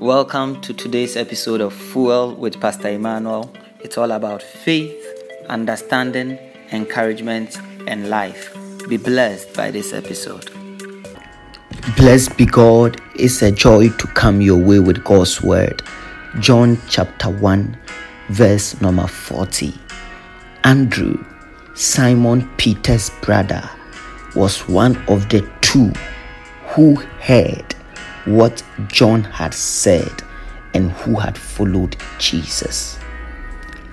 Welcome to today's episode of Fuel with Pastor Emmanuel. It's all about faith, understanding, encouragement, and life. Be blessed by this episode. Blessed be God. It's a joy to come your way with God's word. John chapter 1, verse number 40. Andrew, Simon Peter's brother, was one of the two who heard what John had said and who had followed Jesus.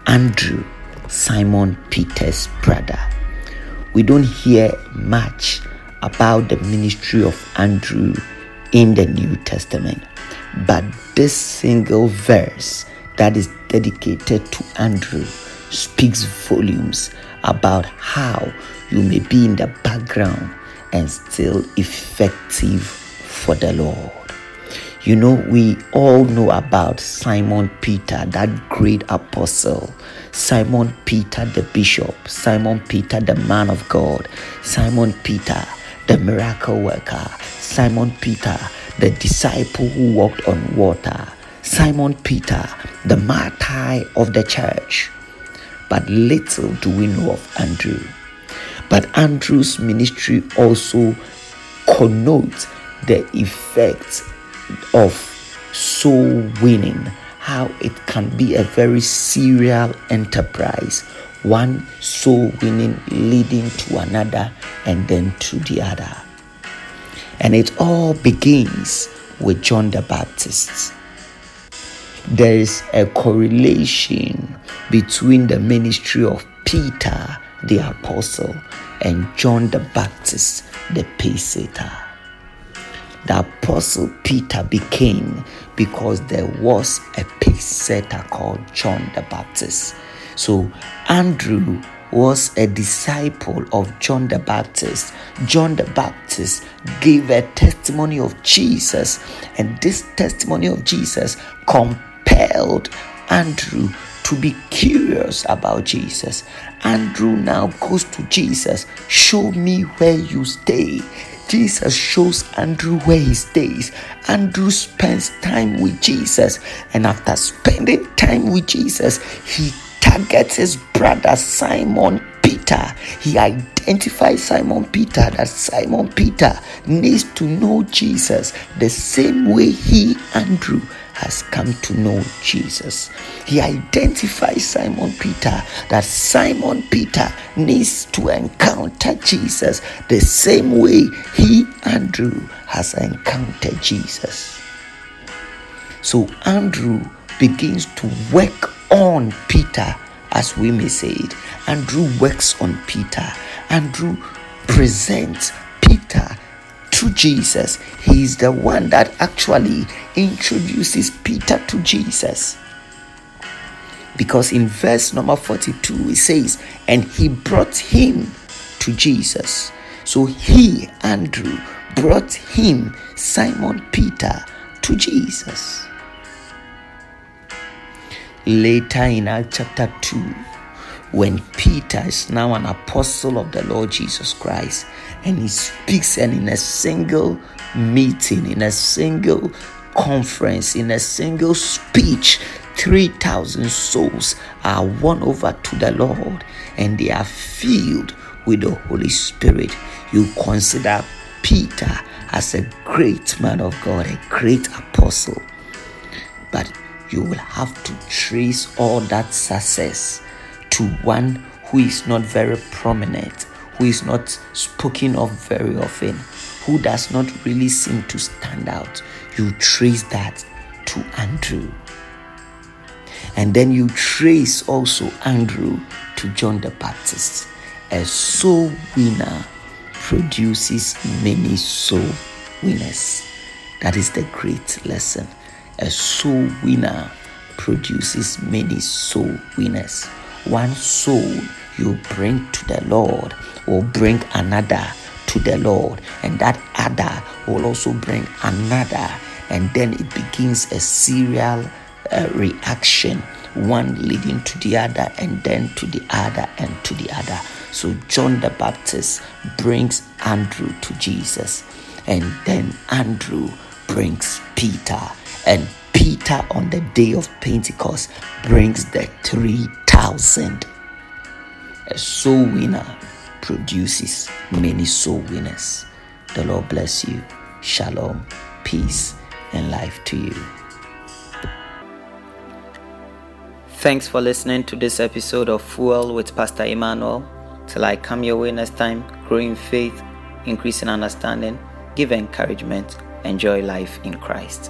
Andrew, Simon Peter's brother. We don't hear much about the ministry of Andrew in the New Testament, but this single verse that is dedicated to Andrew speaks volumes about how you may be in the background and still effective for the Lord. You know, we all know about Simon Peter, that great apostle. Simon Peter, the bishop. Simon Peter, the man of God. Simon Peter, the miracle worker. Simon Peter, the disciple who walked on water. Simon Peter, the martyr of the church. But little do we know of Andrew. But Andrew's ministry also connotes the effects of soul winning, how it can be a very serial enterprise, one soul winning leading to another and then to the other. And it all begins with John the Baptist. There is a correlation between the ministry of Peter the apostle and John the Baptist the paysetter the apostle Peter became because there was a pace setter called John the Baptist. So Andrew was a disciple of John the Baptist. John the Baptist gave a testimony of Jesus, and this testimony of Jesus compelled Andrew to be curious about Jesus. Andrew now goes to Jesus, Show me where you stay. Jesus shows Andrew where he stays. Andrew spends time with Jesus, and after spending time with Jesus, he targets his brother Simon Peter. He identifies Simon Peter that Simon Peter needs to know Jesus the same way he, Andrew, has come to know Jesus. He identifies Simon Peter that Simon Peter needs to encounter Jesus the same way he, Andrew, has encountered Jesus. So Andrew begins to work on Peter, as we may say it. Andrew works on Peter. Andrew presents Peter to Jesus. He is the one that actually introduces Peter to Jesus. Because in verse number 42, it says, And he brought him to Jesus. So he, Andrew, brought him, Simon Peter, to Jesus. Later in Acts chapter 2, when Peter is now an apostle of the Lord Jesus Christ and he speaks, and in a single meeting, in a single conference, in a single speech, 3,000 souls are won over to the Lord and they are filled with the Holy Spirit. You consider Peter as a great man of God, a great apostle. But you will have to trace all that success to one who is not very prominent, who is not spoken of very often, who does not really seem to stand out. You trace that to Andrew. And then you trace also Andrew to John the Baptist. A soul winner produces many soul winners. That is the great lesson. A soul winner produces many soul winners one soul you bring to the Lord will bring another to the Lord, and that other will also bring another, and then it begins a serial uh, reaction, one leading to the other, and then to the other, and to the other. So, John the Baptist brings Andrew to Jesus, and then Andrew brings Peter, and Peter on the day of Pentecost brings the 3,000. A soul winner produces many soul winners. The Lord bless you. Shalom, peace, and life to you. Thanks for listening to this episode of Fuel with Pastor Emmanuel. Till I come your way next time, grow in faith, increase in understanding, give encouragement, enjoy life in Christ.